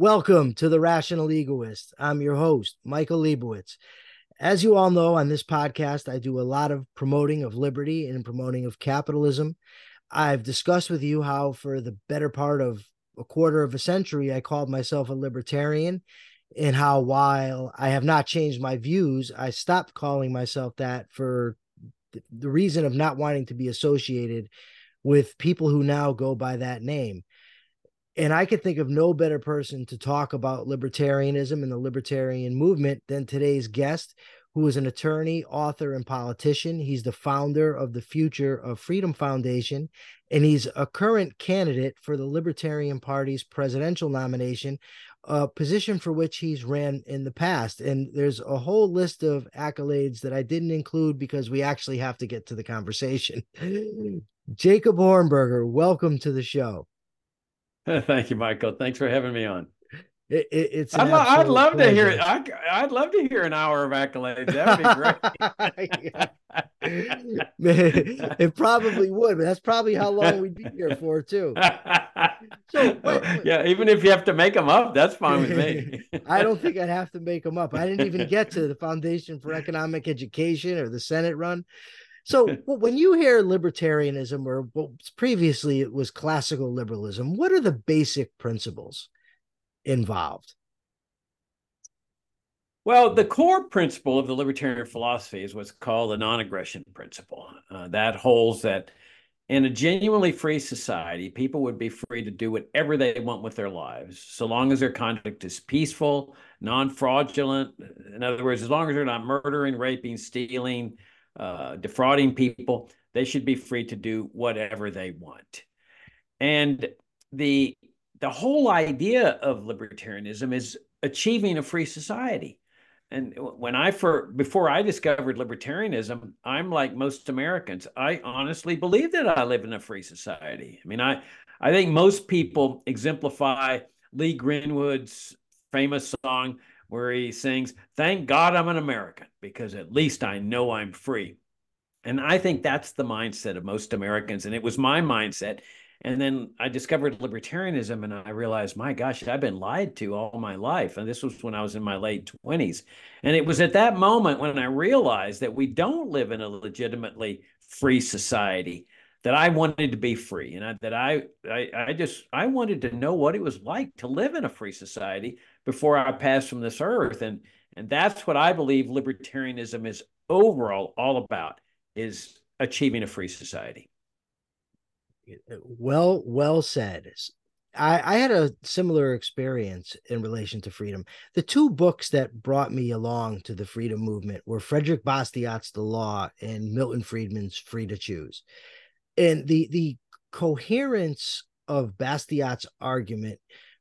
Welcome to The Rational Egoist. I'm your host, Michael Liebowitz. As you all know, on this podcast, I do a lot of promoting of liberty and promoting of capitalism. I've discussed with you how, for the better part of a quarter of a century, I called myself a libertarian, and how, while I have not changed my views, I stopped calling myself that for the reason of not wanting to be associated with people who now go by that name. And I could think of no better person to talk about libertarianism and the libertarian movement than today's guest, who is an attorney, author, and politician. He's the founder of the Future of Freedom Foundation, and he's a current candidate for the Libertarian Party's presidential nomination, a position for which he's ran in the past. And there's a whole list of accolades that I didn't include because we actually have to get to the conversation. Jacob Hornberger, welcome to the show. Thank you, Michael. Thanks for having me on. It, it, it's I'd, lo- I'd, love pleasure. to hear it. I, I'd love to hear an hour of accolades. That would be great. it probably would, but that's probably how long we'd be here for too. So, but, oh, yeah, even if you have to make them up, that's fine with me. I don't think I'd have to make them up. I didn't even get to the Foundation for Economic Education or the Senate run. So when you hear libertarianism, or well, previously it was classical liberalism, what are the basic principles involved? Well, the core principle of the libertarian philosophy is what's called the non-aggression principle. Uh, that holds that in a genuinely free society, people would be free to do whatever they want with their lives, so long as their conduct is peaceful, non-fraudulent. In other words, as long as they're not murdering, raping, stealing, uh, defrauding people. They should be free to do whatever they want. And the the whole idea of libertarianism is achieving a free society. And when I for before I discovered libertarianism, I'm like most Americans. I honestly believe that I live in a free society. I mean, I I think most people exemplify Lee Greenwood's famous song where he sings, Thank God I'm an American, because at least I know I'm free. And I think that's the mindset of most Americans. And it was my mindset. And then I discovered libertarianism and I realized, my gosh, I've been lied to all my life. And this was when I was in my late 20s. And it was at that moment when I realized that we don't live in a legitimately free society that I wanted to be free and I, that I, I I just I wanted to know what it was like to live in a free society before I passed from this earth and and that's what I believe libertarianism is overall all about is achieving a free society. Well, well said. I, I had a similar experience in relation to freedom. The two books that brought me along to the freedom movement were Frederick Bastiat's The Law and Milton Friedman's Free to Choose and the the coherence of Bastiat's argument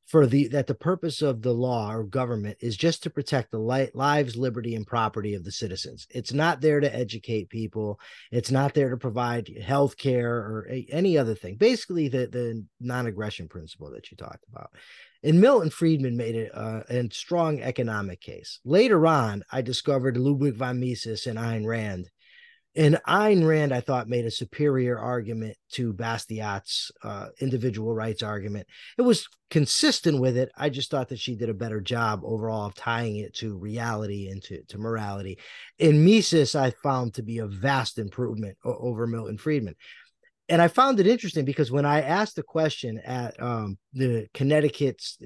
for the that the purpose of the law or government is just to protect the li- lives, liberty, and property of the citizens. It's not there to educate people. It's not there to provide health care or a, any other thing. Basically, the the non-aggression principle that you talked about. And Milton Friedman made a, uh, a strong economic case. Later on, I discovered Ludwig von Mises and Ayn Rand and Ayn Rand, I thought, made a superior argument to Bastiat's uh, individual rights argument. It was consistent with it. I just thought that she did a better job overall of tying it to reality and to, to morality. In Mises, I found to be a vast improvement over Milton Friedman. And I found it interesting because when I asked the question at um, the Connecticut's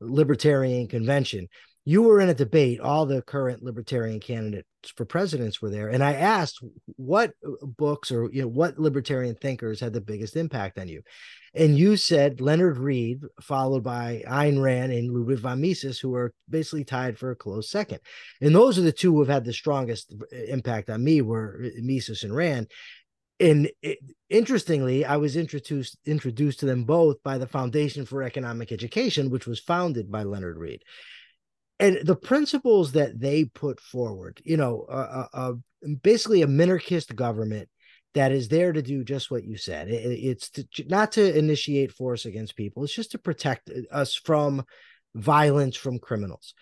Libertarian Convention, you were in a debate all the current libertarian candidates for presidents were there and i asked what uh, books or you know what libertarian thinkers had the biggest impact on you? And you said leonard read followed by Ayn Rand and Ludwig von Mises who are basically tied for a close second. And those are the two who have had the strongest uh, impact on me were uh, Mises and Rand. And it, interestingly i was introduced introduced to them both by the foundation for economic education which was founded by leonard read and the principles that they put forward, you know, uh, uh, basically a minarchist government that is there to do just what you said. It, it's to, not to initiate force against people; it's just to protect us from violence from criminals.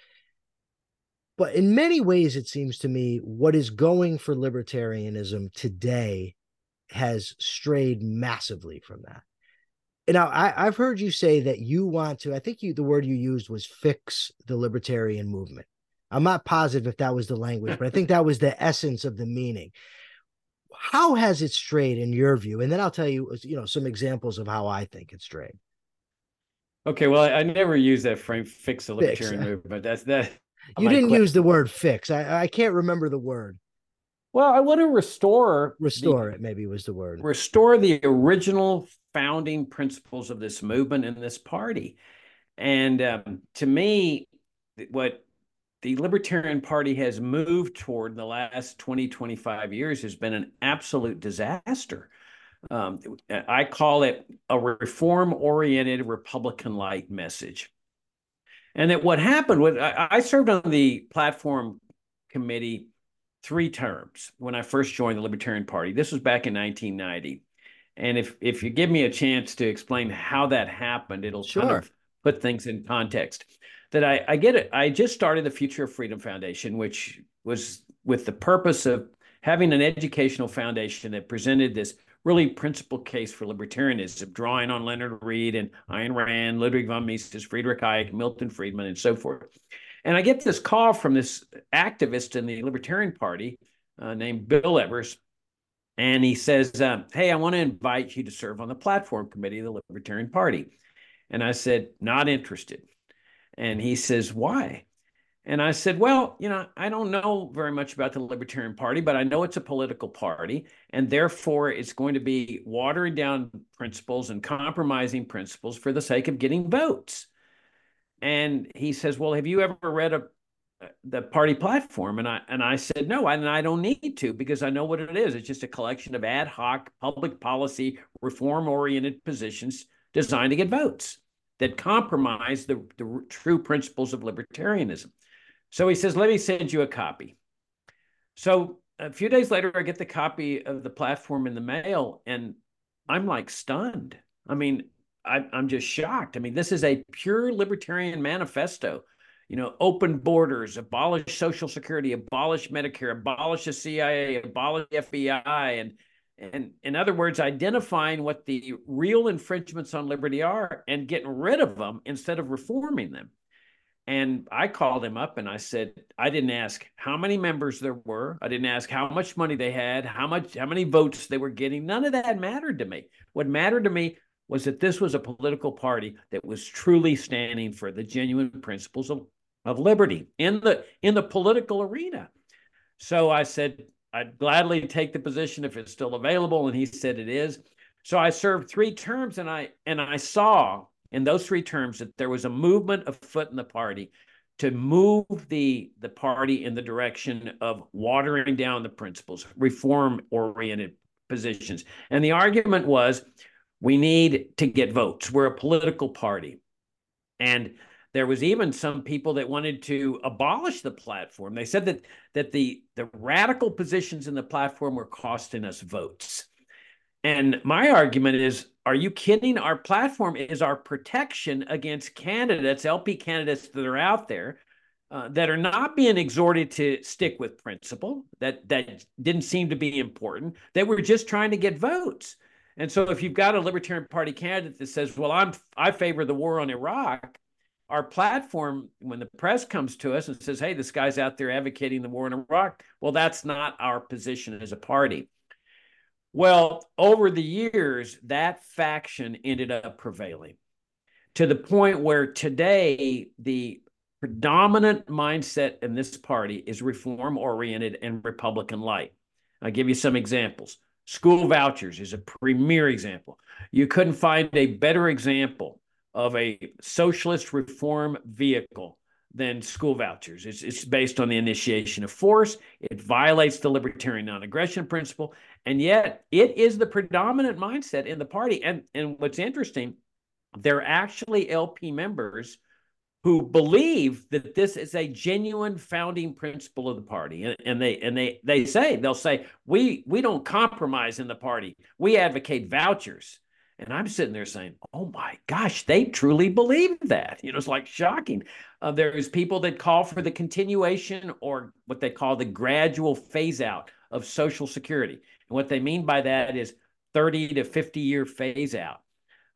But in many ways, it seems to me what is going for libertarianism today has strayed massively from that. Now I, I've heard you say that you want to. I think you the word you used was fix the libertarian movement. I'm not positive if that was the language, but I think that was the essence of the meaning. How has it strayed in your view? And then I'll tell you, uh, you know, some examples of how I think it strayed. Okay, well, I, I never use that frame "fix the libertarian fix. movement." That's that. You didn't use the word "fix." I I can't remember the word. Well, I want to restore restore the, it. Maybe was the word. Restore the original founding principles of this movement and this party. And um, to me, what the Libertarian Party has moved toward in the last 20, 25 years has been an absolute disaster. Um, I call it a reform oriented Republican light message. And that what happened was I, I served on the platform committee three terms when I first joined the Libertarian Party. This was back in 1990. And if if you give me a chance to explain how that happened, it'll sure. kind of put things in context. That I, I get it. I just started the Future of Freedom Foundation, which was with the purpose of having an educational foundation that presented this really principal case for libertarianism, drawing on Leonard Read and Ayn Rand, Ludwig von Mises, Friedrich Hayek, Milton Friedman, and so forth. And I get this call from this activist in the Libertarian Party uh, named Bill Evers. And he says, uh, Hey, I want to invite you to serve on the platform committee of the Libertarian Party. And I said, Not interested. And he says, Why? And I said, Well, you know, I don't know very much about the Libertarian Party, but I know it's a political party. And therefore, it's going to be watering down principles and compromising principles for the sake of getting votes. And he says, "Well, have you ever read a the party platform?" And I and I said, "No, and I don't need to because I know what it is. It's just a collection of ad hoc public policy reform oriented positions designed to get votes that compromise the, the true principles of libertarianism." So he says, "Let me send you a copy." So a few days later, I get the copy of the platform in the mail, and I'm like stunned. I mean, I, I'm just shocked. I mean, this is a pure libertarian manifesto. You know, open borders, abolish Social Security, abolish Medicare, abolish the CIA, abolish the FBI, and and in other words, identifying what the real infringements on liberty are and getting rid of them instead of reforming them. And I called him up and I said, I didn't ask how many members there were. I didn't ask how much money they had, how much, how many votes they were getting. None of that mattered to me. What mattered to me was that this was a political party that was truly standing for the genuine principles of, of liberty in the in the political arena. So I said I'd gladly take the position if it's still available, and he said it is. So I served three terms, and I and I saw in those three terms that there was a movement afoot in the party to move the the party in the direction of watering down the principles, reform oriented positions, and the argument was we need to get votes. We're a political party. And there was even some people that wanted to abolish the platform. They said that that the the radical positions in the platform were costing us votes. And my argument is, are you kidding? Our platform is our protection against candidates, LP candidates that are out there uh, that are not being exhorted to stick with principle that that didn't seem to be important. That were just trying to get votes. And so if you've got a Libertarian Party candidate that says, well, I'm I favor the war on Iraq, our platform, when the press comes to us and says, hey, this guy's out there advocating the war in Iraq, well, that's not our position as a party. Well, over the years, that faction ended up prevailing to the point where today the predominant mindset in this party is reform oriented and Republican light. I'll give you some examples. School vouchers is a premier example. You couldn't find a better example of a socialist reform vehicle than school vouchers. It's, it's based on the initiation of force. It violates the libertarian non-aggression principle, and yet it is the predominant mindset in the party. And and what's interesting, they're actually LP members who believe that this is a genuine founding principle of the party and, and, they and they they say they'll say we we don't compromise in the party we advocate vouchers and i'm sitting there saying oh my gosh they truly believe that you know it's like shocking uh, there's people that call for the continuation or what they call the gradual phase out of social security and what they mean by that is 30 to 50 year phase out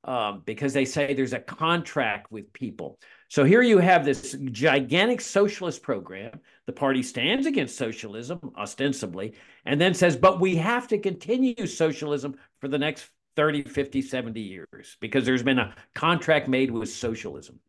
um, because they say there's a contract with people. So here you have this gigantic socialist program. The party stands against socialism, ostensibly, and then says, but we have to continue socialism for the next 30, 50, 70 years because there's been a contract made with socialism.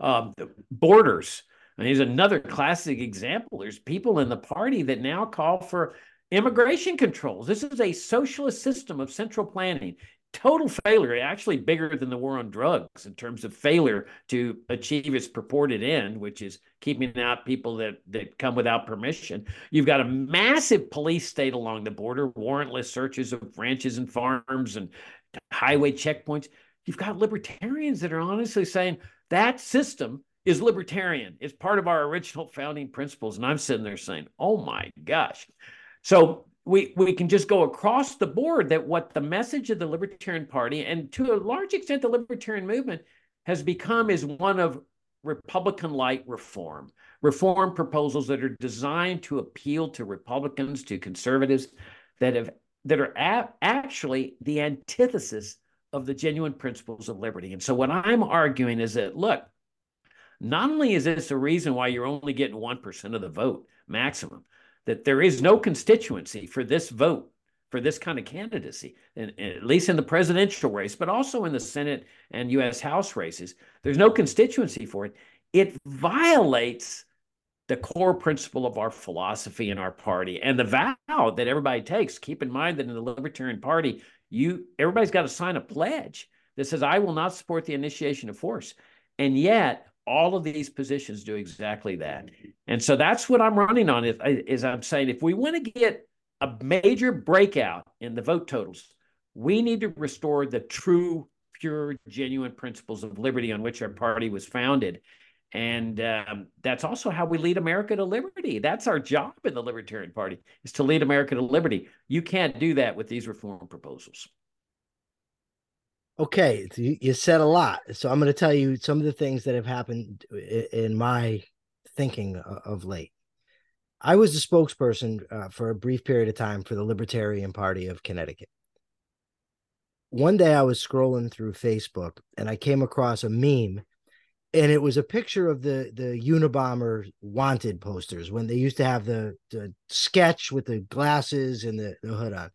Um, borders. And here's another classic example. There's people in the party that now call for immigration controls. This is a socialist system of central planning total failure, actually bigger than the war on drugs in terms of failure to achieve its purported end, which is keeping out people that, that come without permission. You've got a massive police state along the border, warrantless searches of ranches and farms and highway checkpoints. You've got libertarians that are honestly saying that system is libertarian. It's part of our original founding principles. And I'm sitting there saying, oh my gosh. So we we can just go across the board that what the message of the Libertarian Party and to a large extent the Libertarian movement has become is one of Republican light reform, reform proposals that are designed to appeal to Republicans, to conservatives that have that are a- actually the antithesis of the genuine principles of liberty. And so what I'm arguing is that look, not only is this a reason why you're only getting 1% of the vote maximum, that there is no constituency for this vote for this kind of candidacy, and, at least in the presidential race, but also in the Senate and U.S. House races. There's no constituency for it. It violates the core principle of our philosophy and our party and the vow that everybody takes. Keep in mind that in the Libertarian Party, you everybody's got to sign a pledge that says, "I will not support the initiation of force," and yet all of these positions do exactly that. And so that's what I'm running on is, is I'm saying if we want to get a major breakout in the vote totals, we need to restore the true, pure, genuine principles of liberty on which our party was founded. And um, that's also how we lead America to liberty. That's our job in the Libertarian Party is to lead America to liberty. You can't do that with these reform proposals. Okay, you said a lot. So I'm going to tell you some of the things that have happened in my thinking of late. I was the spokesperson uh, for a brief period of time for the Libertarian Party of Connecticut. One day I was scrolling through Facebook and I came across a meme and it was a picture of the the Unabomber wanted posters when they used to have the the sketch with the glasses and the, the hood on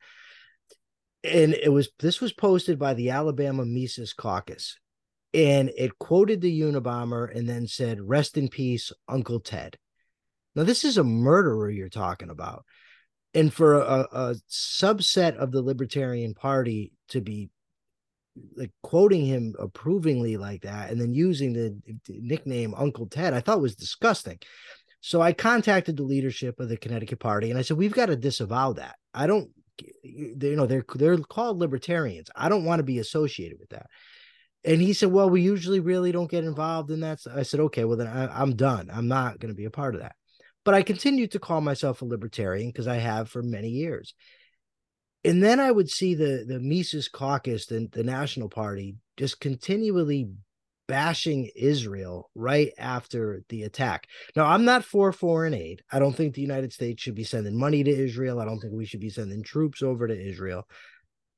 and it was this was posted by the Alabama Mises Caucus, and it quoted the Unabomber and then said, "Rest in peace, Uncle Ted." Now this is a murderer you're talking about, and for a, a subset of the Libertarian Party to be like quoting him approvingly like that, and then using the nickname Uncle Ted, I thought was disgusting. So I contacted the leadership of the Connecticut Party and I said, we've got to disavow that. I don't you know they're they're called libertarians. I don't want to be associated with that. And he said well we usually really don't get involved in that. I said okay well then I, am done. I'm not going to be a part of that. But i continued to call myself a libertarian because i have for many years. And then i would see the the mises caucus the, the national party just continually bashing Israel right after the attack. Now, I'm not for foreign aid. I don't think the United States should be sending money to Israel. I don't think we should be sending troops over to Israel.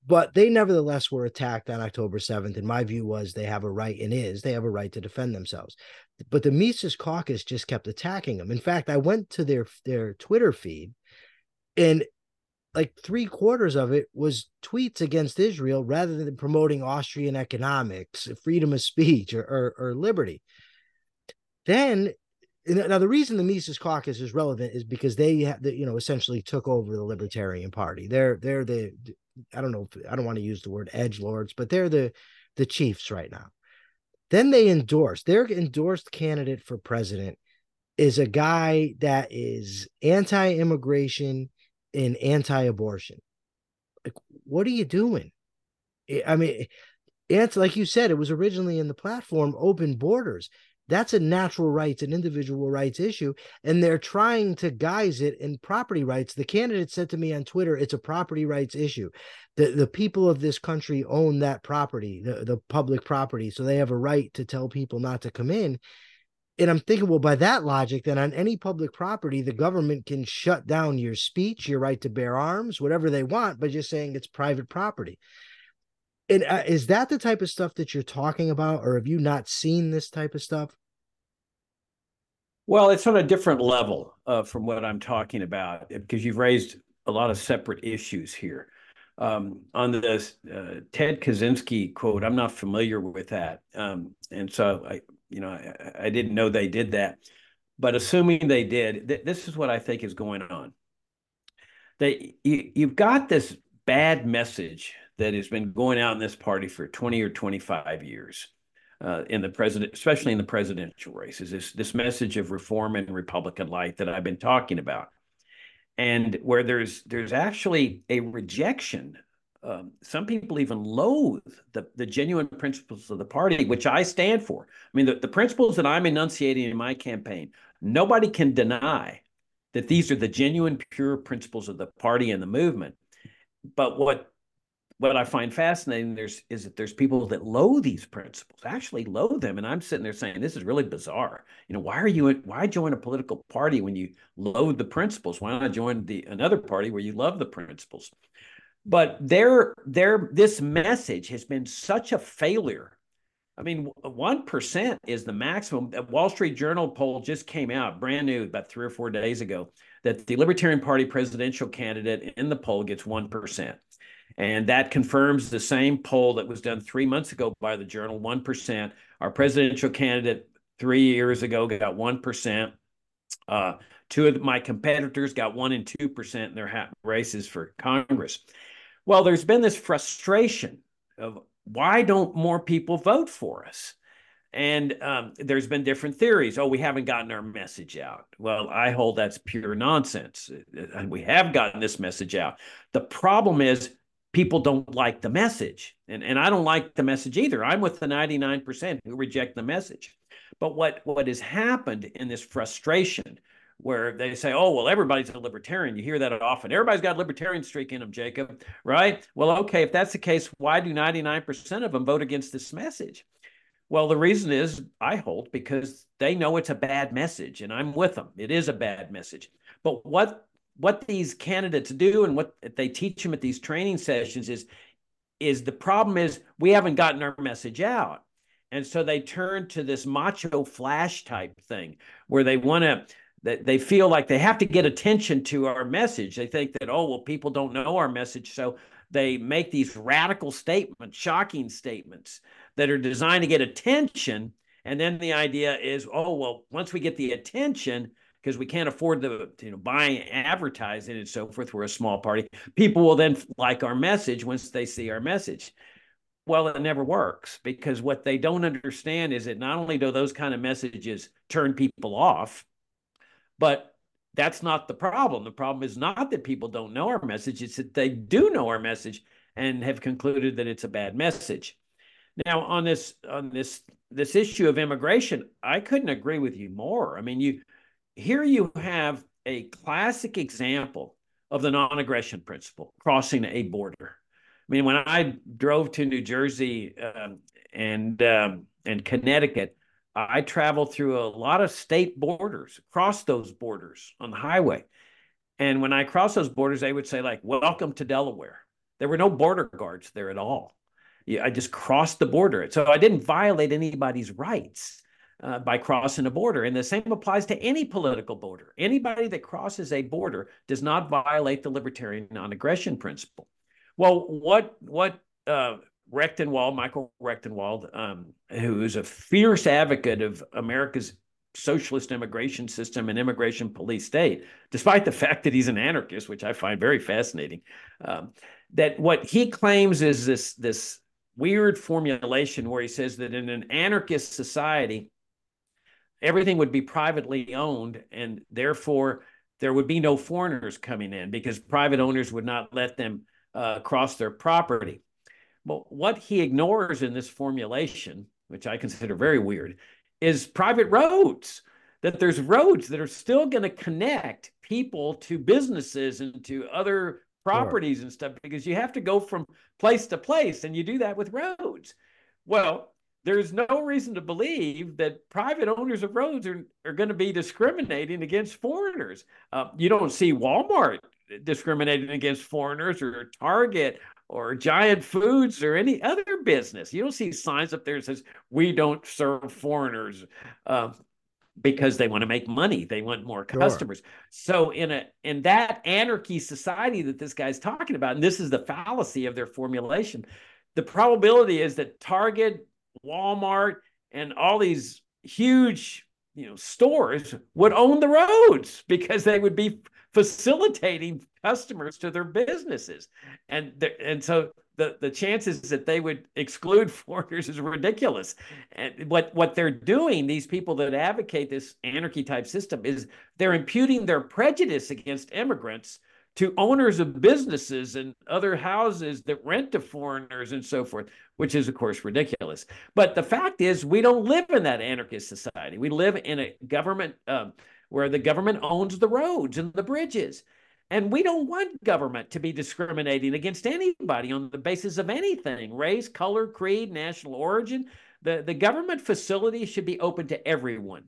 But they nevertheless were attacked on October 7th. And my view was they have a right, and is they have a right to defend themselves. But the Mises caucus just kept attacking them. In fact, I went to their their Twitter feed and like three quarters of it was tweets against Israel rather than promoting Austrian economics, freedom of speech, or, or, or liberty. Then, now the reason the Mises Caucus is relevant is because they, you know, essentially took over the Libertarian Party. They're they're the, I don't know, I don't want to use the word edge lords, but they're the the chiefs right now. Then they endorsed their endorsed candidate for president is a guy that is anti-immigration in anti-abortion. Like, what are you doing? I mean, it's like you said, it was originally in the platform open borders. That's a natural rights and individual rights issue, and they're trying to guise it in property rights. The candidate said to me on Twitter, "It's a property rights issue. The the people of this country own that property, the the public property, so they have a right to tell people not to come in." And I'm thinking, well, by that logic, then on any public property, the government can shut down your speech, your right to bear arms, whatever they want, by just saying it's private property. And uh, is that the type of stuff that you're talking about, or have you not seen this type of stuff? Well, it's on a different level uh, from what I'm talking about because you've raised a lot of separate issues here. Um, on the uh, Ted Kaczynski quote, I'm not familiar with that, um, and so I, you know, I, I, didn't know they did that. But assuming they did, th- this is what I think is going on. They, you, you've got this bad message that has been going out in this party for 20 or 25 years uh, in the president, especially in the presidential races, this this message of reform and Republican light that I've been talking about, and where there's there's actually a rejection. Um, some people even loathe the, the genuine principles of the party, which I stand for. I mean, the, the principles that I'm enunciating in my campaign, nobody can deny that these are the genuine, pure principles of the party and the movement. But what what I find fascinating there's is that there's people that loathe these principles, actually loathe them, and I'm sitting there saying this is really bizarre. You know, why are you why join a political party when you loathe the principles? Why not join the another party where you love the principles? But their their this message has been such a failure. I mean, one percent is the maximum. A Wall Street Journal poll just came out, brand new, about three or four days ago, that the Libertarian Party presidential candidate in the poll gets one percent. And that confirms the same poll that was done three months ago by the journal 1%. Our presidential candidate three years ago got 1%. Uh, two of my competitors got 1% and 2% in their races for Congress. Well, there's been this frustration of why don't more people vote for us? And um, there's been different theories. Oh, we haven't gotten our message out. Well, I hold that's pure nonsense. And we have gotten this message out. The problem is people don't like the message. And, and I don't like the message either. I'm with the 99% who reject the message. But what, what has happened in this frustration where they say, oh, well, everybody's a libertarian. You hear that often. Everybody's got a libertarian streak in them, Jacob, right? Well, okay, if that's the case, why do 99% of them vote against this message? Well, the reason is I hold because they know it's a bad message, and I'm with them. It is a bad message. But what what these candidates do and what they teach them at these training sessions is is the problem is we haven't gotten our message out and so they turn to this macho flash type thing where they want to that they feel like they have to get attention to our message they think that oh well people don't know our message so they make these radical statements shocking statements that are designed to get attention and then the idea is oh well once we get the attention because we can't afford the you know buying advertising and so forth. We're a small party. People will then like our message once they see our message. Well, it never works because what they don't understand is that not only do those kind of messages turn people off, but that's not the problem. The problem is not that people don't know our message, it's that they do know our message and have concluded that it's a bad message. Now, on this on this this issue of immigration, I couldn't agree with you more. I mean, you here you have a classic example of the non-aggression principle crossing a border. I mean, when I drove to New Jersey um, and um, and Connecticut, I traveled through a lot of state borders, across those borders on the highway. And when I crossed those borders, they would say like, "Welcome to Delaware." There were no border guards there at all. I just crossed the border, so I didn't violate anybody's rights uh, by crossing a border. And the same applies to any political border. Anybody that crosses a border does not violate the libertarian non-aggression principle. Well, what what uh, Rectenwald, Michael Rectenwald, um, who is a fierce advocate of America's socialist immigration system and immigration police state, despite the fact that he's an anarchist, which I find very fascinating. Um, that what he claims is this this weird formulation where he says that in an anarchist society, everything would be privately owned and therefore there would be no foreigners coming in because private owners would not let them uh, cross their property. But what he ignores in this formulation, which I consider very weird, is private roads. That there's roads that are still going to connect people to businesses and to other properties sure. and stuff because you have to go from place to place and you do that with roads. Well, there's no reason to believe that private owners of roads are, are going to be discriminating against foreigners. Uh, you don't see Walmart discriminating against foreigners or Target or Giant Foods or any other business. You don't see signs up there that says we don't serve foreigners uh, because they want to make money. They want more customers. Sure. So in a in that anarchy society that this guy's talking about, and this is the fallacy of their formulation, the probability is that Target, Walmart, and all these huge you know stores would own the roads because they would be facilitating customers to their businesses and and so the the chances that they would exclude foreigners is ridiculous and what what they're doing these people that advocate this anarchy type system is they're imputing their prejudice against immigrants to owners of businesses and other houses that rent to foreigners and so forth, which is, of course, ridiculous. But the fact is, we don't live in that anarchist society. We live in a government um, where the government owns the roads and the bridges. And we don't want government to be discriminating against anybody on the basis of anything race, color, creed, national origin. The, the government facility should be open to everyone,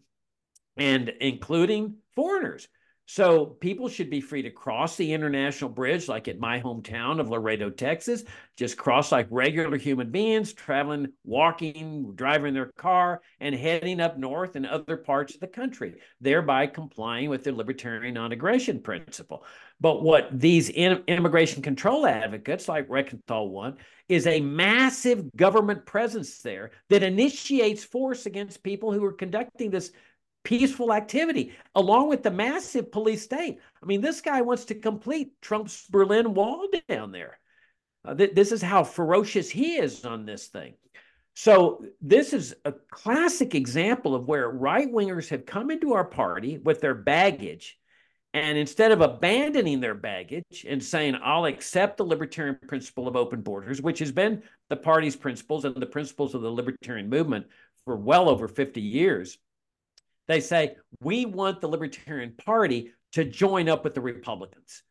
and including foreigners. So people should be free to cross the international bridge, like at my hometown of Laredo, Texas. Just cross like regular human beings, traveling, walking, driving their car, and heading up north and other parts of the country, thereby complying with the libertarian non-aggression principle. But what these immigration control advocates, like Rectenwald One, is a massive government presence there that initiates force against people who are conducting this peaceful activity, along with the massive police state. I mean, this guy wants to complete Trump's Berlin Wall down there. Uh, th- this is how ferocious he is on this thing. So, this is a classic example of where right wingers have come into our party with their baggage. And instead of abandoning their baggage and saying, I'll accept the libertarian principle of open borders, which has been the party's principles and the principles of the libertarian movement for well over 50 years, they say, we want the Libertarian Party to join up with the Republicans.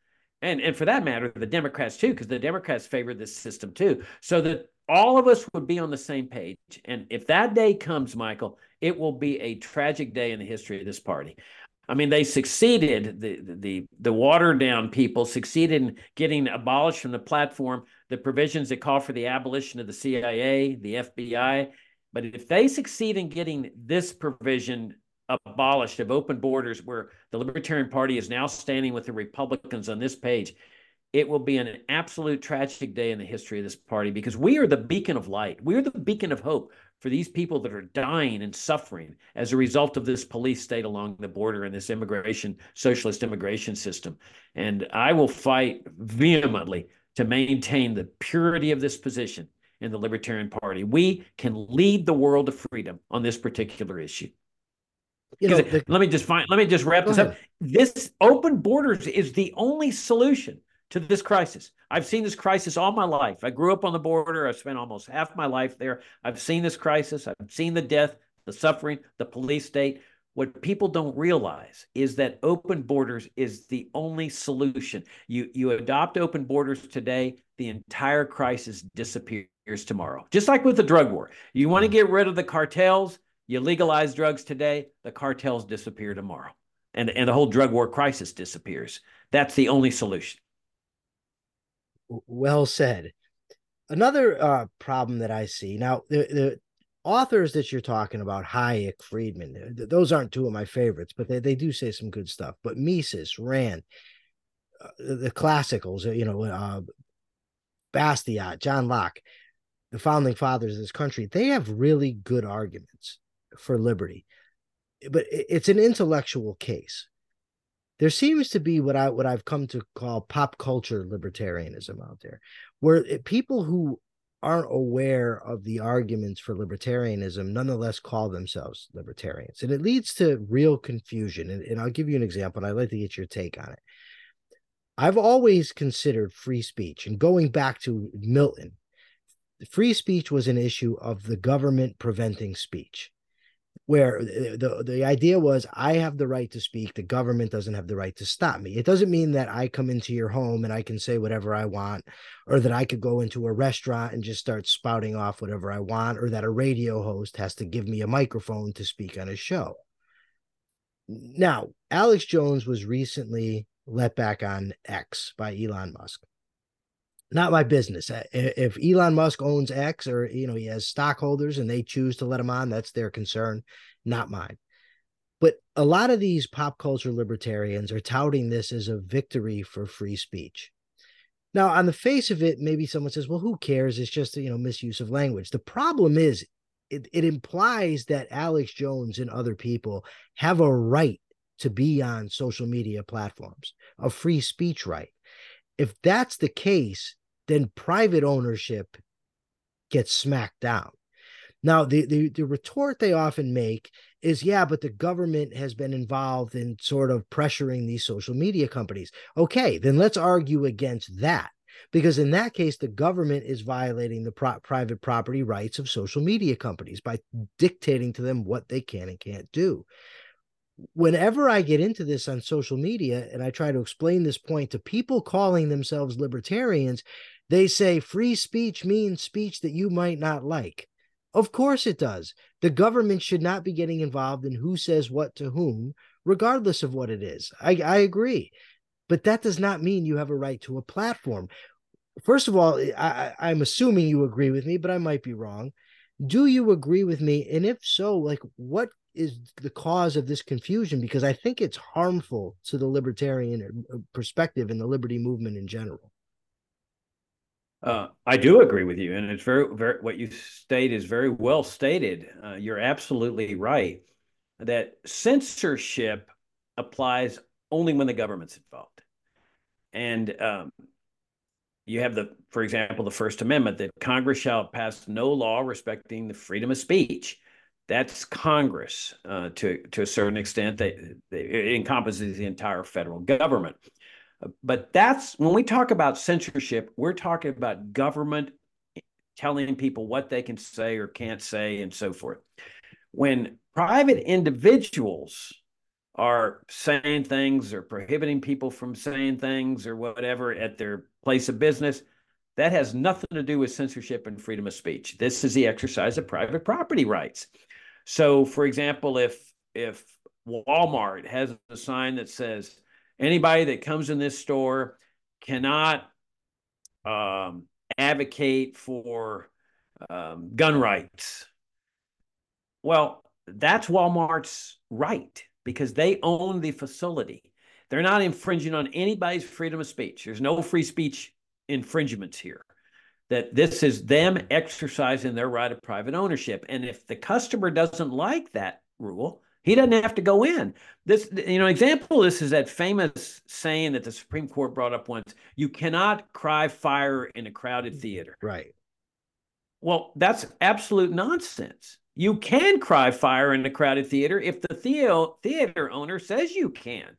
And, and for that matter, the Democrats too, because the Democrats favor this system too. So that all of us would be on the same page. And if that day comes, Michael, it will be a tragic day in the history of this party. I mean, they succeeded. The the the watered down people succeeded in getting abolished from the platform the provisions that call for the abolition of the CIA, the FBI. But if they succeed in getting this provision abolished of open borders, where the Libertarian Party is now standing with the Republicans on this page, it will be an absolute tragic day in the history of this party because we are the beacon of light. We are the beacon of hope for these people that are dying and suffering as a result of this police state along the border and this immigration, socialist immigration system. And I will fight vehemently to maintain the purity of this position in the Libertarian Party. We can lead the world to freedom on this particular issue you know, let me just find let me just wrap this ahead. up. This open borders is the only solution to this crisis. I've seen this crisis all my life. I grew up on the border. I spent almost half my life there. I've seen this crisis. I've seen the death, the suffering, the police state. What people don't realize is that open borders is the only solution. You you adopt open borders today, the entire crisis disappears tomorrow. Just like with the drug war. You want to get rid of the cartels, you legalize drugs today, the cartels disappear tomorrow. And, and the whole drug war crisis disappears. That's the only solution. Well said. Another uh, problem that I see now, the, the authors that you're talking about, Hayek, Friedman, those aren't two of my favorites, but they, they do say some good stuff. But Mises, Rand, uh, the classicals, you know, uh, Bastiat, John Locke, the founding fathers of this country, they have really good arguments for liberty, but it's an intellectual case. There seems to be what I what I've come to call pop culture libertarianism out there, where people who aren't aware of the arguments for libertarianism nonetheless call themselves libertarians. And it leads to real confusion. And, and, I'll give you an example, and I'd like to get your take on it. I've always considered free speech, and going back to Milton, free speech was an issue of the government preventing speech where eh, eh, the the idea was I have the right to speak, the government doesn't have the right to stop me. It doesn't mean that I come into your home and I can say whatever I want, or that I could go into a restaurant and just start spouting off whatever I want, or that a radio host has to give me a microphone to speak on a show. Now, Alex Jones was recently let back on X by Elon Musk. Not my business. If Elon Musk owns X or you know he has stockholders and they choose to let him on, that's their concern, not mine. But a lot of these pop culture libertarians are touting this as a victory for free speech. Now, on the face of it, maybe someone says, well, who cares? It's just, you know, misuse of language. The problem is it, it implies that Alex Jones and other people have a right to be on social media platforms, a free speech right. If that's the case, then private ownership gets smacked down. Now, the, the, the retort they often make is, yeah, but the government has been involved in sort of pressuring these social media companies. Okay, then let's argue against that. Because in that case, the government is violating the pro- private property rights of social media companies by dictating to them what they can and can't do. Whenever I get into this on social media and I try to explain this point to people calling themselves libertarians, they say free speech means speech that you might not like. Of course it does. The government should not be getting involved in who says what to whom, regardless of what it is. I, I agree. But that does not mean you have a right to a platform. First of all, I, I'm assuming you agree with me, but I might be wrong. Do you agree with me? And if so, like what is the cause of this confusion? Because I think it's harmful to the libertarian uh, perspective and the liberty movement in general. Uh, I do agree with you, and it's very, very what you state is very well stated. Uh, you're absolutely right that censorship applies only when the government's involved, and um, you have the, for example, the First Amendment that Congress shall pass no law respecting the freedom of speech. That's Congress uh, to to a certain extent. That it encompasses the entire federal government. But that's when we talk about censorship, we're talking about government telling people what they can say or can't say and so forth. When private individuals are saying things or prohibiting people from saying things or whatever at their place of business, that has nothing to do with censorship and freedom of speech. This is the exercise of private property rights. So, for example, if if Walmart has a sign that says anybody that comes in this store cannot um, advocate for um, gun rights. Well, that's Walmart's right because they own the facility. They're not infringing on anybody's freedom of speech. There's no free speech infringements here. That this is them exercising their right of private ownership. And if the customer doesn't like that rule, he doesn't have to go in. This, you know, example this is that famous saying that the Supreme Court brought up once: "You cannot cry fire in a crowded theater." Right. Well, that's absolute nonsense. You can cry fire in a crowded theater if the theo- theater owner says you can.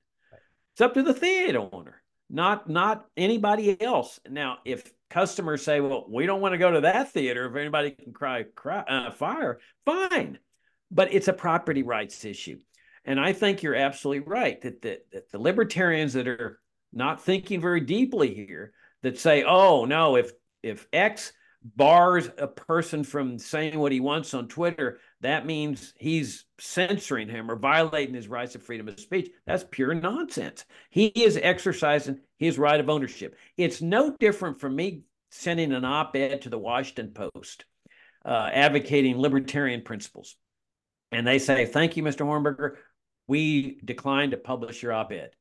It's up to the theater owner, not not anybody else. Now, if customers say, "Well, we don't want to go to that theater if anybody can cry, cry uh, fire," fine but it's a property rights issue. And I think you're absolutely right that the, that the libertarians that are not thinking very deeply here that say, oh, no, if if X bars a person from saying what he wants on Twitter, that means he's censoring him or violating his rights of freedom of speech. That's pure nonsense. He is exercising his right of ownership. It's no different from me sending an op ed to the Washington Post uh, advocating libertarian principles and they say, Thank you, Mr. Hornberger. We decline to publish your op ed.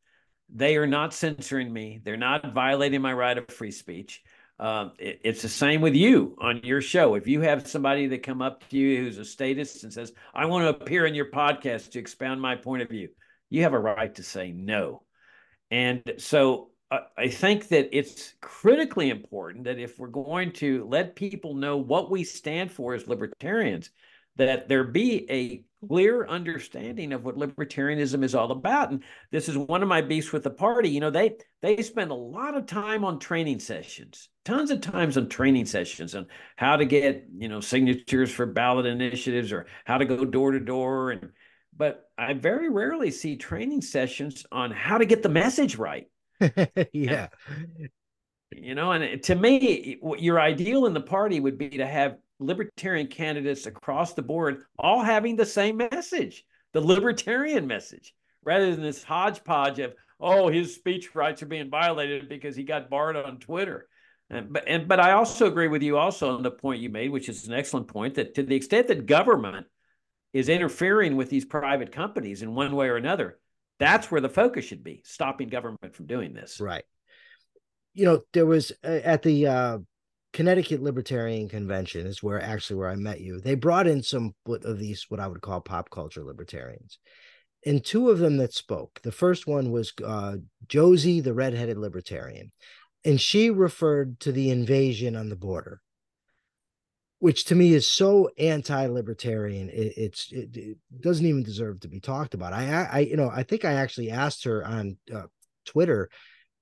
They are not censoring me, they're not violating my right of free speech. Um, it, it's the same with you on your show. If you have somebody that come up to you who's a statist and says, "I want to appear in your podcast to expound my point of view," you have a right to say no. And so uh, I think that it's critically important that if we're going to let people know what we stand for as libertarians, that there be a clear understanding of what libertarianism is all about. And this is one of my beefs with the party. You know they they spend a lot of time on training sessions tons of times on training sessions on how to get you know signatures for ballot initiatives or how to go door to door. And but i very rarely see training sessions on how to get the message right. Yeah. you know and to me your ideal in the party would be to have libertarian candidates across the board all having the same message, the libertarian message, rather than this hodgepodge of, oh, his speech rights are being violated because he got barred on Twitter. And, but and but I also agree with you also on the point you made, which is an excellent point, that to the extent that government is interfering with these private companies in one way or another, that's where the focus should be, stopping government from doing this. Right. You know, there was uh, at the uh, Connecticut Libertarian Convention is where actually where I met you. They brought in some of these what I would call pop culture libertarians, and two of them that spoke. The first one was uh, Josie, the redheaded libertarian, and she referred to the invasion on the border, which to me is so anti-libertarian. It, it's it, it, doesn't even deserve to be talked about. I, I, you know, I think I actually asked her on uh, Twitter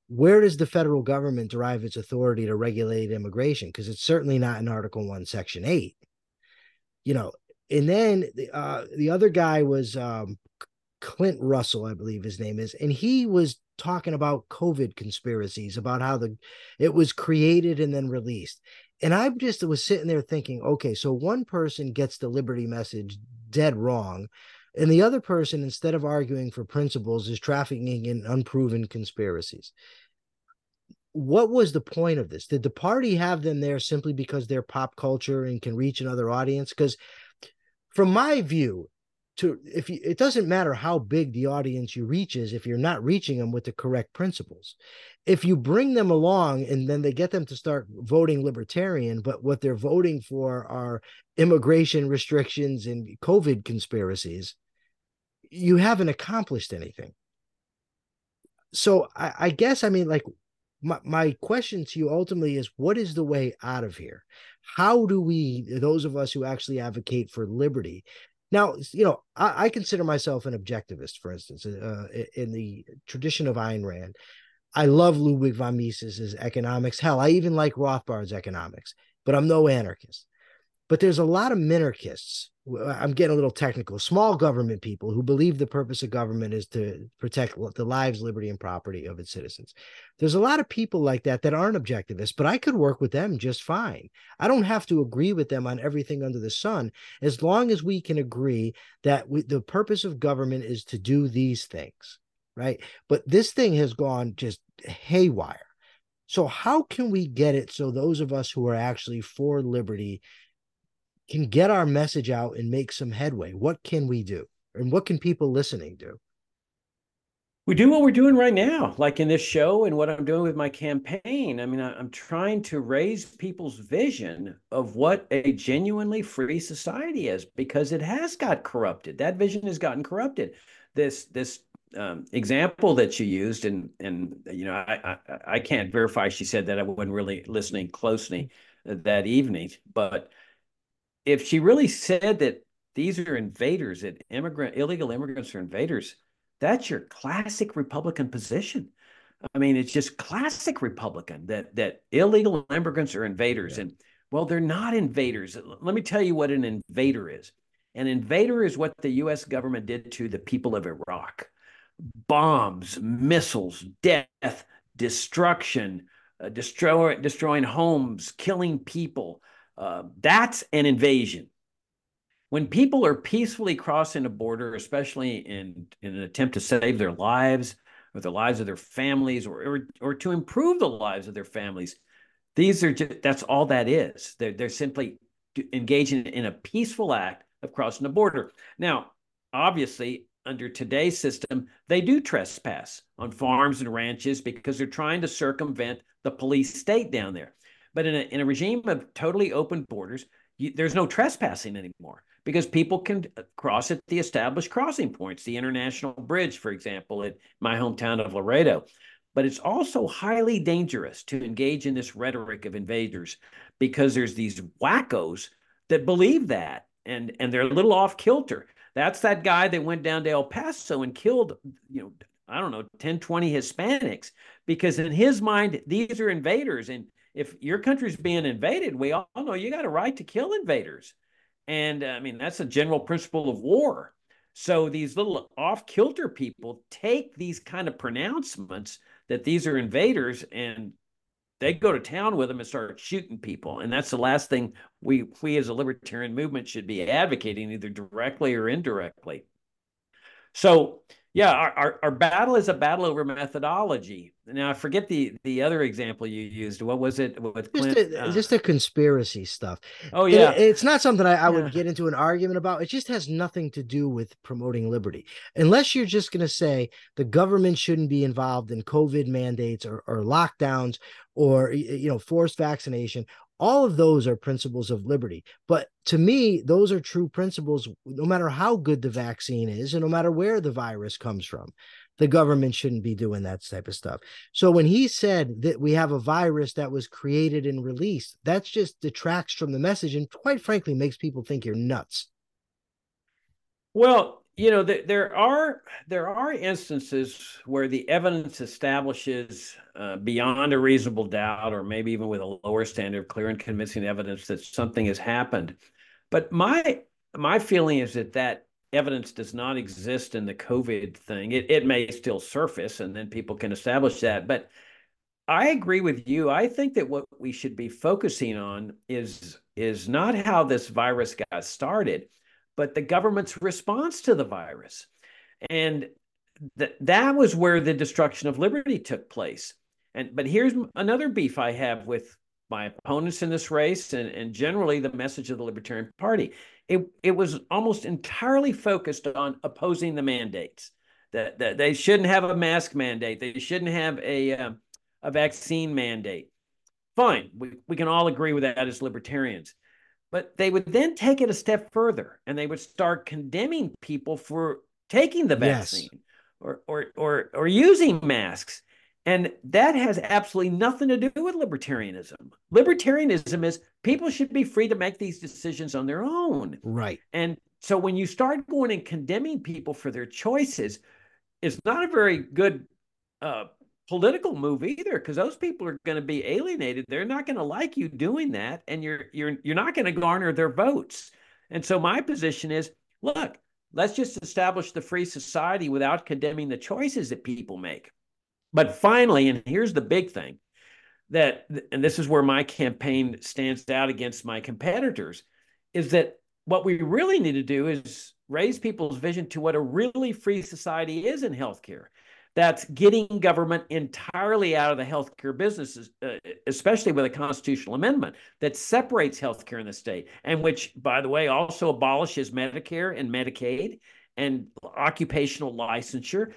where does the federal government derive its authority to regulate immigration? Because it's certainly not in Article One, Section Eight. You know, and then the uh, the other guy was um, Clint Russell, I believe his name is, and he was talking about COVID conspiracies, about how the it was created and then released. And I just was sitting there thinking, okay, so one person gets the liberty message dead wrong, and the other person, instead of arguing for principles, is trafficking in unproven conspiracies. What was the point of this? Did the party have them there simply because they're pop culture and can reach another audience? Because from my view, to if you, it doesn't matter how big the audience you reach is if you're not reaching them with the correct principles if you bring them along and then they get them to start voting libertarian but what they're voting for are immigration restrictions and covid conspiracies you haven't accomplished anything so i, I guess i mean like my, my question to you ultimately is what is the way out of here how do we those of us who actually advocate for liberty now, you know, I, I consider myself an objectivist, for instance, uh, in the tradition of Ayn Rand. I love Ludwig von Mises's economics. Hell, I even like Rothbard's economics, but I'm no anarchist. But there's a lot of minarchists I'm getting a little technical, small government people who believe the purpose of government is to protect the lives, liberty, and property of its citizens. There's a lot of people like that that aren't objectivists, but I could work with them just fine. I don't have to agree with them on everything under the sun, as long as we can agree that we, the purpose of government is to do these things, right? But this thing has gone just haywire. So, how can we get it so those of us who are actually for liberty can get our message out and make some headway? What can we do? And what can people listening do? We do what we're doing right now, like in this show and what I'm doing with my campaign. I mean, I'm trying to raise people's vision of what a genuinely free society is because it has got corrupted. That vision has gotten corrupted. This this um, example that you used, and and you know, I, I I can't verify she said that I wasn't really listening closely that evening, but if she really said that these are invaders, that immigrant illegal immigrants are invaders, that's your classic Republican position. I mean, it's just classic Republican that that illegal immigrants are invaders. Yeah. And well, they're not invaders. Let me tell you what an invader is. An invader is what the US government did to the people of Iraq. Bombs, missiles, death, destruction, uh, destroy, destroying homes, killing people, uh, that's an invasion. When people are peacefully crossing a border, especially in, in an attempt to save their lives or the lives of their families or, or, or to improve the lives of their families, these are just, that's all that is. They're, they're simply engaging in a peaceful act of crossing the border. Now, obviously, under today's system, they do trespass on farms and ranches because they're trying to circumvent the police state down there. But in a, in a regime of totally open borders, you, there's no trespassing anymore because people can uh, cross at the established crossing points, the International Bridge, for example, at my hometown of Laredo. But it's also highly dangerous to engage in this rhetoric of invaders because there's these wackos that believe that and, and they're a little off kilter. That's that guy that went down to El Paso and killed, you know, I don't know, 10, 20 Hispanics because in his mind, these are invaders. And if your country's being invaded, we all know you got a right to kill invaders. And uh, I mean, that's a general principle of war. So these little off kilter people take these kind of pronouncements that these are invaders and they go to town with them and start shooting people. And that's the last thing we we as a libertarian movement should be advocating, either directly or indirectly. So yeah, our, our, our, battle is a battle over methodology. Now I forget the the other example you used. What was it with Clint? Just a, uh, just a conspiracy stuff. Oh yeah, it, it's not something I, I would get into an argument about. It just has nothing to do with promoting liberty, unless you're just going to say the government shouldn't be involved in COVID mandates or, or lockdowns or you know forced vaccination all of those are principles of liberty but to me those are true principles no matter how good the vaccine is and no matter where the virus comes from the government shouldn't be doing that type of stuff. So when he said that we have a virus that was created and released that just detracts from the message and quite frankly makes people think you're nuts. Well you know there are there are instances where the evidence establishes uh, beyond a reasonable doubt or maybe even with a lower standard of clear and convincing evidence that something has happened. But my my feeling is that that evidence does not exist in the covid thing it, it may still surface and then people can establish that but i agree with you i think that what we should be focusing on is is not how this virus got started but the government's response to the virus. And th- that was where the destruction of liberty took place. And but here's another beef I have with my opponents in this race and, and generally the message of the Libertarian Party. It it was almost entirely focused on opposing the mandates. That, that they shouldn't have a mask mandate. They shouldn't have a uh, a vaccine mandate. Fine, we, we can all agree with that as libertarians. But they would then take it a step further and they would start condemning people for taking the vaccine yes. or, or, or, or using masks. And that has absolutely nothing to do with libertarianism. Libertarianism is people should be free to make these decisions on their own. Right. And so when you start going and condemning people for their choices, it's not a very good uh, political move either because those people are going to be alienated they're not going to like you doing that and you're you're you're not going to garner their votes and so my position is look let's just establish the free society without condemning the choices that people make but finally and here's the big thing that and this is where my campaign stands out against my competitors is that what we really need to do is raise people's vision to what a really free society is in healthcare that's getting government entirely out of the healthcare businesses, uh, especially with a constitutional amendment that separates healthcare in the state, and which, by the way, also abolishes Medicare and Medicaid and occupational licensure.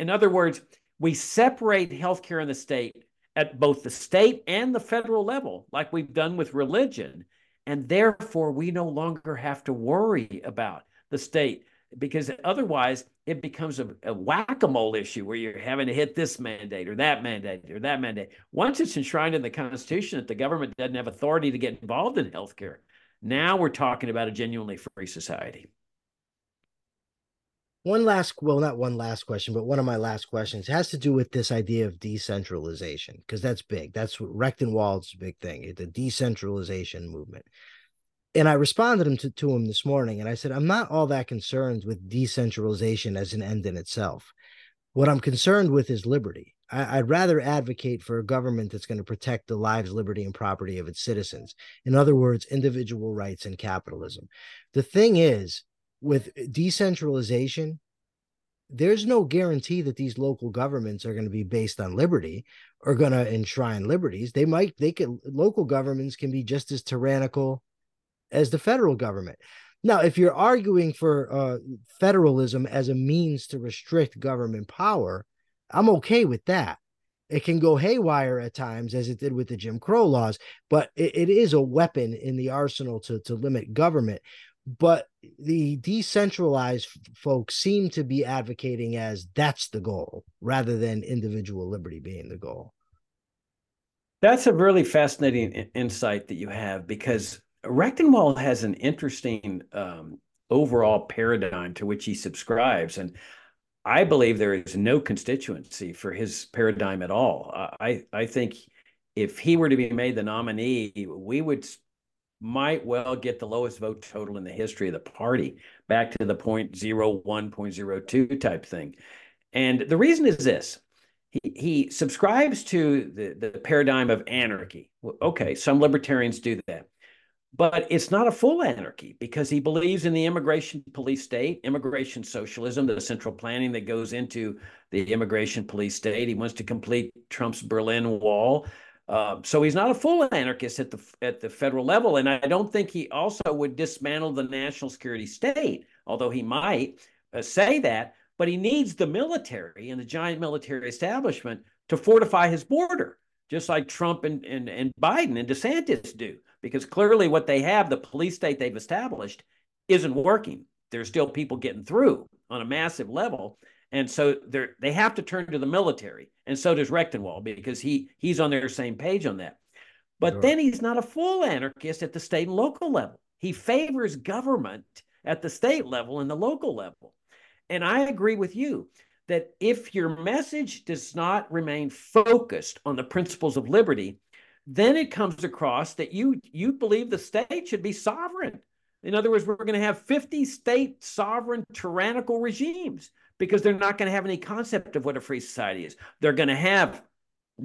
In other words, we separate healthcare in the state at both the state and the federal level, like we've done with religion. And therefore, we no longer have to worry about the state because otherwise it becomes a, a whack-a-mole issue where you're having to hit this mandate or that mandate or that mandate. Once it's enshrined in the Constitution that the government doesn't have authority to get involved in healthcare, now we're talking about a genuinely free society. One last, well, not one last question, but one of my last questions has to do with this idea of decentralization, because that's big. That's what Rectenwald's big thing, the decentralization movement and I responded him to, to him this morning, and I said, I'm not all that concerned with decentralization as an end in itself. What I'm concerned with is liberty. I, would rather advocate for a government that's going to protect the lives, liberty, and property of its citizens. In other words, individual rights and capitalism. The thing is, with decentralization, there's no guarantee that these local governments are going to be based on liberty or going to enshrine liberties. They might, they can, local governments can be just as tyrannical as the federal government. Now, if you're arguing for uh, federalism as a means to restrict government power, I'm okay with that. It can go haywire at times, as it did with the Jim Crow laws, but it, it is a weapon in the arsenal to, to limit government. But the decentralized folks seem to be advocating as that's the goal rather than individual liberty being the goal. That's a really fascinating insight that you have because Rectenwald has an interesting um, overall paradigm to which he subscribes, and I believe there is no constituency for his paradigm at all. I I think if he were to be made the nominee, we would might well get the lowest vote total in the history of the party, back to the point zero one point zero two type thing. And the reason is this: he, he subscribes to the, the paradigm of anarchy. Okay, some libertarians do that. but it's not a full anarchy because he believes in the immigration police state, immigration socialism, the central planning that goes into the immigration police state. He wants to complete Trump's Berlin Wall. Uh, so he's not a full anarchist at the at the federal level, and I don't think he also would dismantle the national security state, although he might uh, say that. But he needs the military and the giant military establishment to fortify his border, just like Trump and, and, and Biden and DeSantis do because clearly what they have, the police state they've established, isn't working. There's still people getting through on a massive level. And so they they have to turn to the military. And so does Rectenwald because he he's on their same page on that. But sure. then he's not a full anarchist at the state and local level. He favors government at the state level and the local level. And I agree with you that if your message does not remain focused on the principles of liberty, then it comes across that you you believe the state should be sovereign. In other words, we're going to have 50 state sovereign tyrannical regimes because they're not going to have any concept of what a free society is. They're going to have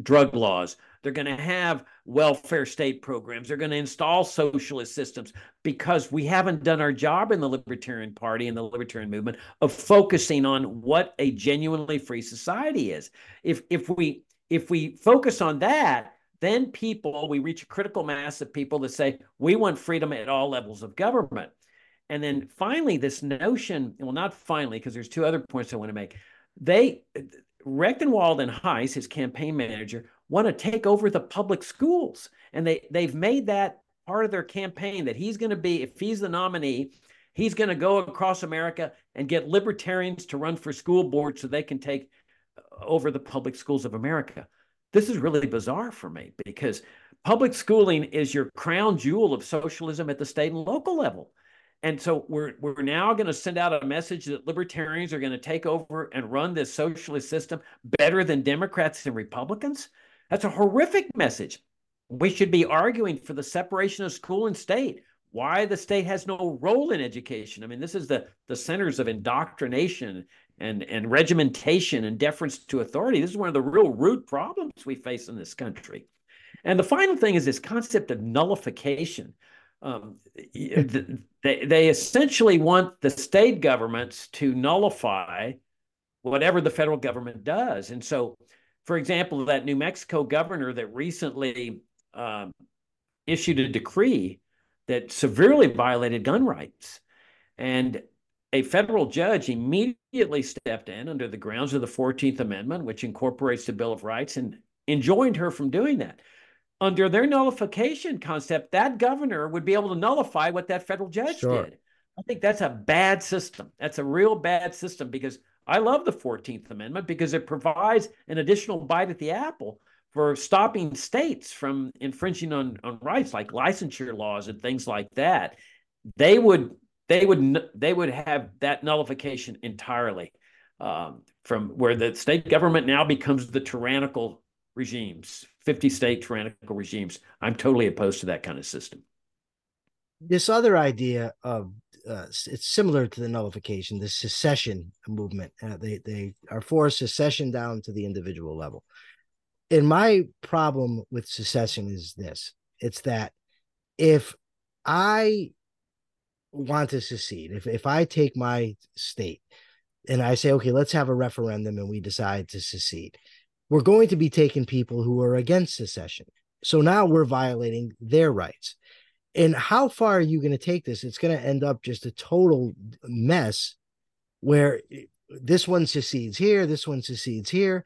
drug laws. They're going to have welfare state programs. They're going to install socialist systems because we haven't done our job in the Libertarian Party and the Libertarian movement of focusing on what a genuinely free society is. If if we if we focus on that, then people, we reach a critical mass of people that say, we want freedom at all levels of government. And then finally, this notion, well, not finally, because there's two other points I want to make. They, Rectenwald and Heiss, his campaign manager, want to take over the public schools. And they, they've made that part of their campaign that he's going to be, if he's the nominee, he's going to go across America and get libertarians to run for school boards so they can take uh, over the public schools of America. This is really bizarre for me because public schooling is your crown jewel of socialism at the state and local level. And so we're we're now going to send out a message that libertarians are going to take over and run this socialist system better than Democrats and Republicans. That's a horrific message. We should be arguing for the separation of school and state. Why the state has no role in education. I mean, this is the the centers of indoctrination and, and regimentation and deference to authority. This is one of the real root problems we face in this country. And the final thing is this concept of nullification. Um, they, they essentially want the state governments to nullify whatever the federal government does. And so, for example, that New Mexico governor that recently um, issued a decree that severely violated gun rights. And a federal judge immediately stepped in under the grounds of the 14th Amendment, which incorporates the Bill of Rights, and enjoined her from doing that. Under their nullification concept, that governor would be able to nullify what that federal judge sure. did. I think that's a bad system. That's a real bad system because I love the 14th Amendment because it provides an additional bite at the apple for stopping states from infringing on, on rights like licensure laws and things like that. They would they would they would have that nullification entirely um, from where the state government now becomes the tyrannical regimes 50 state tyrannical regimes. I'm totally opposed to that kind of system. This other idea of uh, it's similar to the nullification the secession movement. Uh, they they are for secession down to the individual level. And my problem with secession is this it's that if i want to secede, if if I take my state and I say, okay, let's have a referendum and we decide to secede, we're going to be taking people who are against secession. So now we're violating their rights. And how far are you going to take this? It's going to end up just a total mess where this one secedes here, this one secedes here.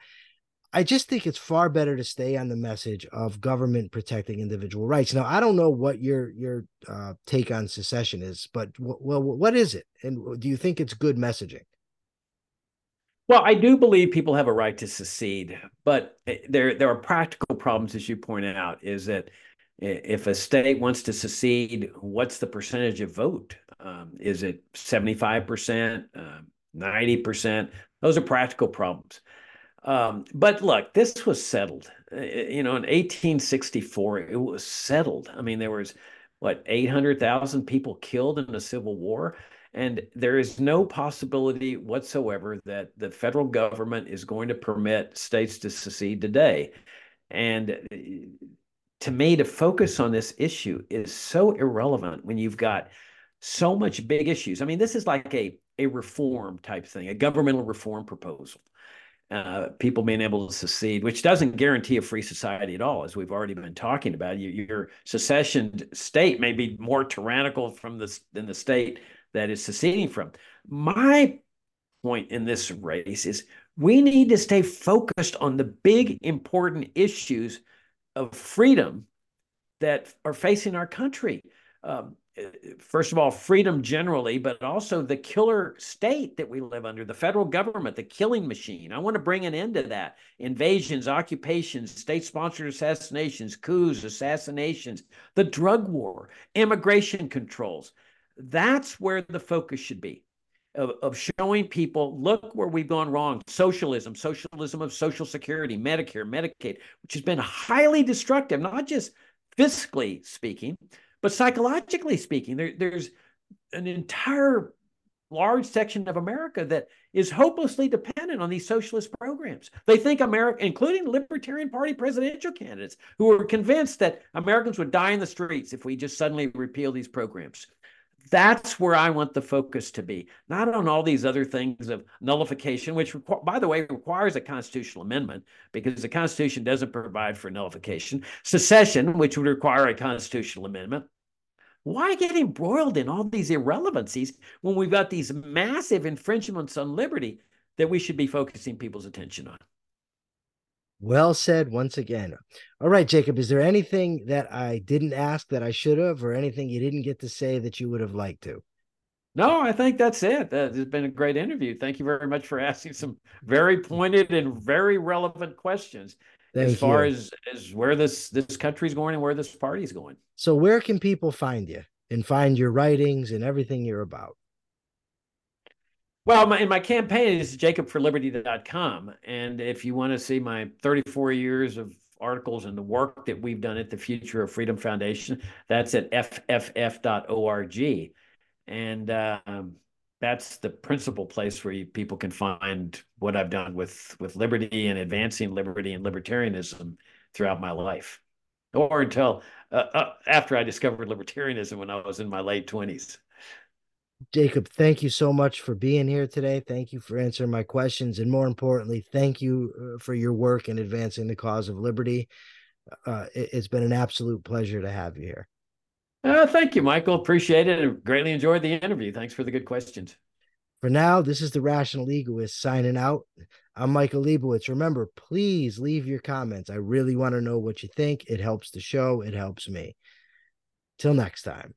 I just think it's far better to stay on the message of government protecting individual rights. Now, I don't know what your your uh, take on secession is, but w- well, what is it, and do you think it's good messaging? Well, I do believe people have a right to secede, but eh, there there are practical problems, as you pointed out. Is that if a state wants to secede, what's the percentage of vote? Um, is it seventy five percent, um, ninety percent? Those are practical problems. Um, but look, this was settled. Uh, you know, in 1864, it was settled. I mean, there was what 800,000 people killed in the Civil War, and there is no possibility whatsoever that the federal government is going to permit states to secede today. And uh, to me, to focus on this issue is so irrelevant when you've got so much big issues. I mean, this is like a a reform type thing, a governmental reform proposal. Uh, people being able to secede, which doesn't guarantee a free society at all, as we've already been talking about. Your, your secession state may be more tyrannical from the than the state that is seceding from. My point in this race is we need to stay focused on the big important issues of freedom that are facing our country. Um, first of all, freedom generally, but also the killer state that we live under, the federal government, the killing machine. I want to bring an end to that. Invasions, occupations, state sponsored assassinations, coups, assassinations, the drug war, immigration controls. That's where the focus should be. Of, of showing people, look where we've gone wrong. Socialism, socialism of Social Security, Medicare, Medicaid, which has been highly destructive, not just fiscally speaking, but psychologically speaking, there, there's an entire large section of America that is hopelessly dependent on these socialist programs. They think America, including Libertarian Party presidential candidates, who are convinced that Americans would die in the streets if we just suddenly repeal these programs. That's where I want the focus to be, not on all these other things of nullification, which, by the way, requires a constitutional amendment because the Constitution doesn't provide for nullification, secession, which would require a constitutional amendment, why get embroiled in all these irrelevancies when we've got these massive infringements on liberty that we should be focusing people's attention on? Well said once again. All right, Jacob, is there anything that I didn't ask that I should have, or anything you didn't get to say that you would have liked to? No, I think that's it. Uh, it's been a great interview. Thank you very much for asking some very pointed and very relevant questions. Thank as far you. as as where this this country's going and where this party's going. So where can people find you and find your writings and everything you're about? Well, my, in my campaign is jacobforliberty.com. And if you want to see my 34 years of articles and the work that we've done at the Future of Freedom Foundation, that's at fff.org. And um, that's the principal place where you, people can find what I've done with with liberty and advancing liberty and libertarianism throughout my life, or until uh, uh, after I discovered libertarianism when I was in my late twenties. Jacob, thank you so much for being here today. Thank you for answering my questions, and more importantly, thank you uh, for your work in advancing the cause of liberty. Uh, it, has been an absolute pleasure to have you here. Uh, thank you, Michael. Appreciate it and greatly enjoyed the interview. Thanks for the good questions. For now, this is the Rational Egoist signing out. I'm Michael Liebowitz. Remember, please leave your comments. I really want to know what you think. It helps the show, it helps me. Till next time.